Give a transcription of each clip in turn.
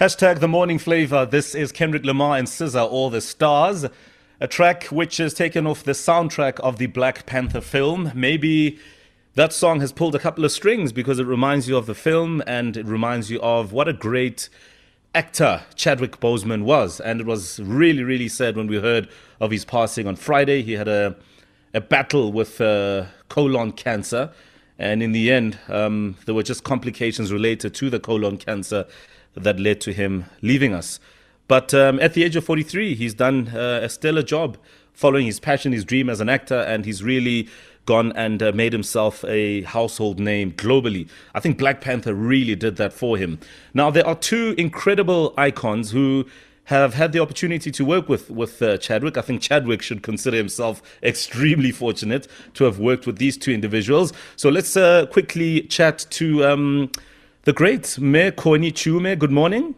Hashtag the morning flavor. This is Kendrick Lamar and SZA, All the Stars. A track which is taken off the soundtrack of the Black Panther film. Maybe that song has pulled a couple of strings because it reminds you of the film and it reminds you of what a great actor Chadwick Boseman was. And it was really, really sad when we heard of his passing on Friday. He had a, a battle with uh, colon cancer. And in the end, um, there were just complications related to the colon cancer that led to him leaving us. But um, at the age of 43, he's done uh, a stellar job following his passion, his dream as an actor, and he's really gone and uh, made himself a household name globally. I think Black Panther really did that for him. Now, there are two incredible icons who have had the opportunity to work with with uh, Chadwick. I think Chadwick should consider himself extremely fortunate to have worked with these two individuals. So let's uh, quickly chat to um, the great Mayor Connie Chiume. Good morning.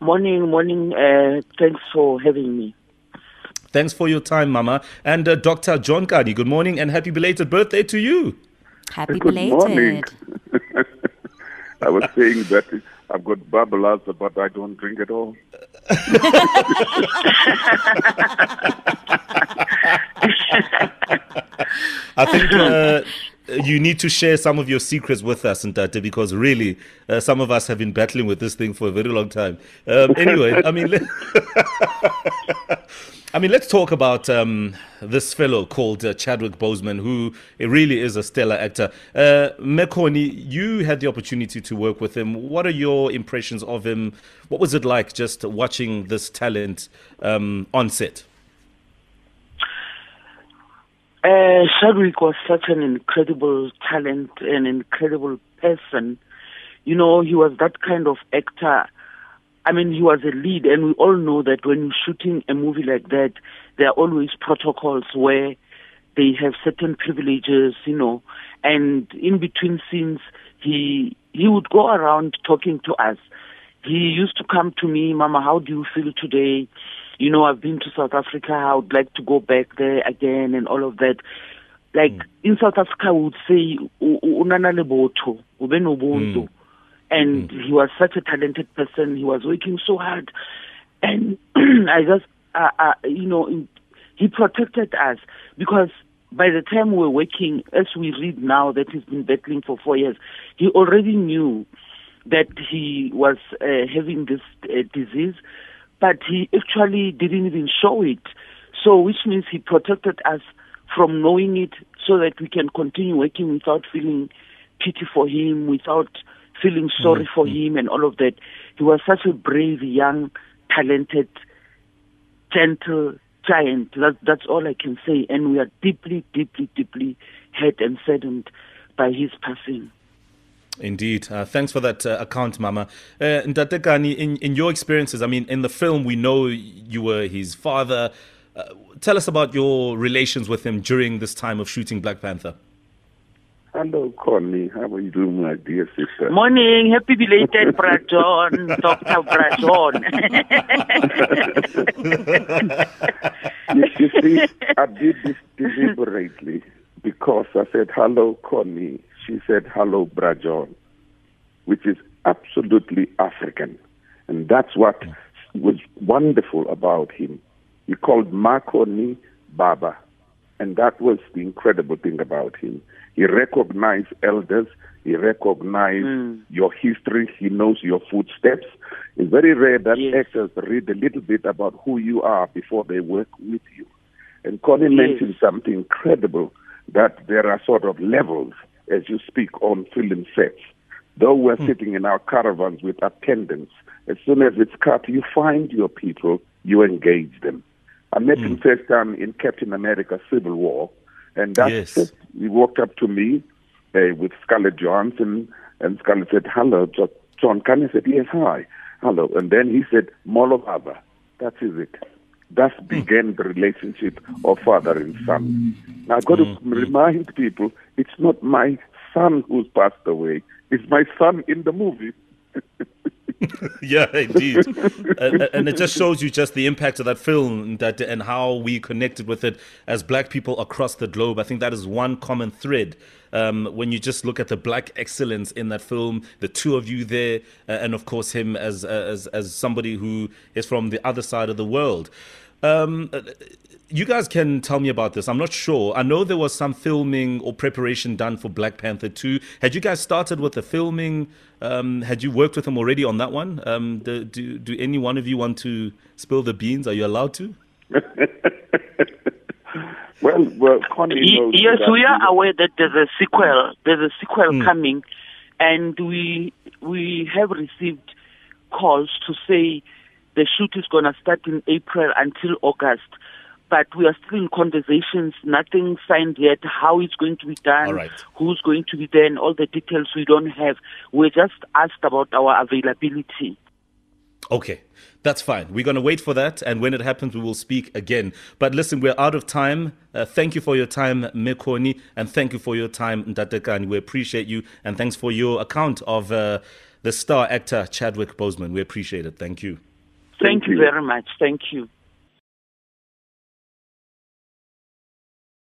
Morning, morning. Uh, thanks for having me. Thanks for your time, Mama. And uh, Dr. John Kani, good morning and happy belated birthday to you. Happy Good belated. morning. I was saying that I've got bubblers, but I don't drink at all. I think uh, you need to share some of your secrets with us, Ntate, because really, uh, some of us have been battling with this thing for a very long time. Um, anyway, I mean, let, I mean, let's talk about um, this fellow called uh, Chadwick Boseman, who really is a stellar actor. Uh, Mekoni, you had the opportunity to work with him. What are your impressions of him? What was it like just watching this talent um, on set? Uh, Chadwick was such an incredible talent, an incredible person. You know, he was that kind of actor. I mean, he was a lead, and we all know that when you're shooting a movie like that, there are always protocols where they have certain privileges, you know. And in between scenes, he he would go around talking to us. He used to come to me, Mama, how do you feel today? You know, I've been to South Africa. I would like to go back there again, and all of that. Like in South Africa, we would say, "U- u- "Unana nobuntu." and he was such a talented person. He was working so hard, and I just, uh, uh, you know, in, he protected us because by the time we were working, as we read now that he's been battling for four years, he already knew that he was uh, having this uh, disease, but he actually didn't even show it. So, which means he protected us from knowing it so that we can continue working without feeling pity for him, without feeling sorry mm, for mm. him and all of that. He was such a brave, young, talented, gentle giant. That, that's all I can say. And we are deeply, deeply, deeply hurt and saddened by his passing. Indeed. Uh, thanks for that uh, account, Mama. Uh, Ntate in, in your experiences, I mean, in the film, we know you were his father. Uh, tell us about your relations with him during this time of shooting Black Panther. Hello, Connie. How are you doing, my dear sister? Morning, happy belated Bra John, Dr. Bra John. you, you see, I did this deliberately because I said, hello, Connie. She said, hello, Bra John, which is absolutely African. And that's what was wonderful about him. He called Makoni Baba. And that was the incredible thing about him. He recognized elders. He recognized hmm. your history. He knows your footsteps. It's very rare that Yes. actors read a little bit about who you are before they work with you. And Connie Yes. mentioned something incredible that there are sort of levels as you speak on film sets. Though we're hmm. sitting in our caravans with attendants, as soon as it's cut, you find your people, you engage them. I met him hmm. first time in Captain America Civil War, and that's Yes. it. He walked up to me uh, with Scarlett Johansson, and Scarlett said, Hello, Jo- John Kani said, Yes, hi. Hello. And then he said, Molovava. That is it. Thus hmm. began the relationship of father and son. I've got to remind people it's not my son who's passed away, it's my son in the movie. yeah, indeed. uh, and it just shows you just the impact of that film that and how we connected with it as black people across the globe. I think that is one common thread. Um, when you just look at the black excellence in that film, the two of you there, uh, and of course him as as as somebody who is from the other side of the world. Um, you guys can tell me about this. I'm not sure. I know there was some filming or preparation done for Black Panther 2. Had you guys started with the filming? Um, had you worked with them already on that one? Um, do, do, do any one of you want to spill the beans? Are you allowed to? well, well Connie Yes, we are aware that there's a sequel. There's a sequel mm. coming, and we we have received calls to say the shoot is going to start in April until August but we are still in conversations, nothing signed yet, how it's going to be done, who's going to be there, and all the details we don't have. We're just asked about our availability. Okay, that's fine. We're going to wait for that, and when it happens, we will speak again. But listen, we're out of time. Uh, thank you for your time, Mekoni, and thank you for your time, Ntate Kani. We appreciate you, and thanks for your account of uh, the star actor Chadwick Boseman. We appreciate it. Thank you. Thank, thank you very much. Thank you.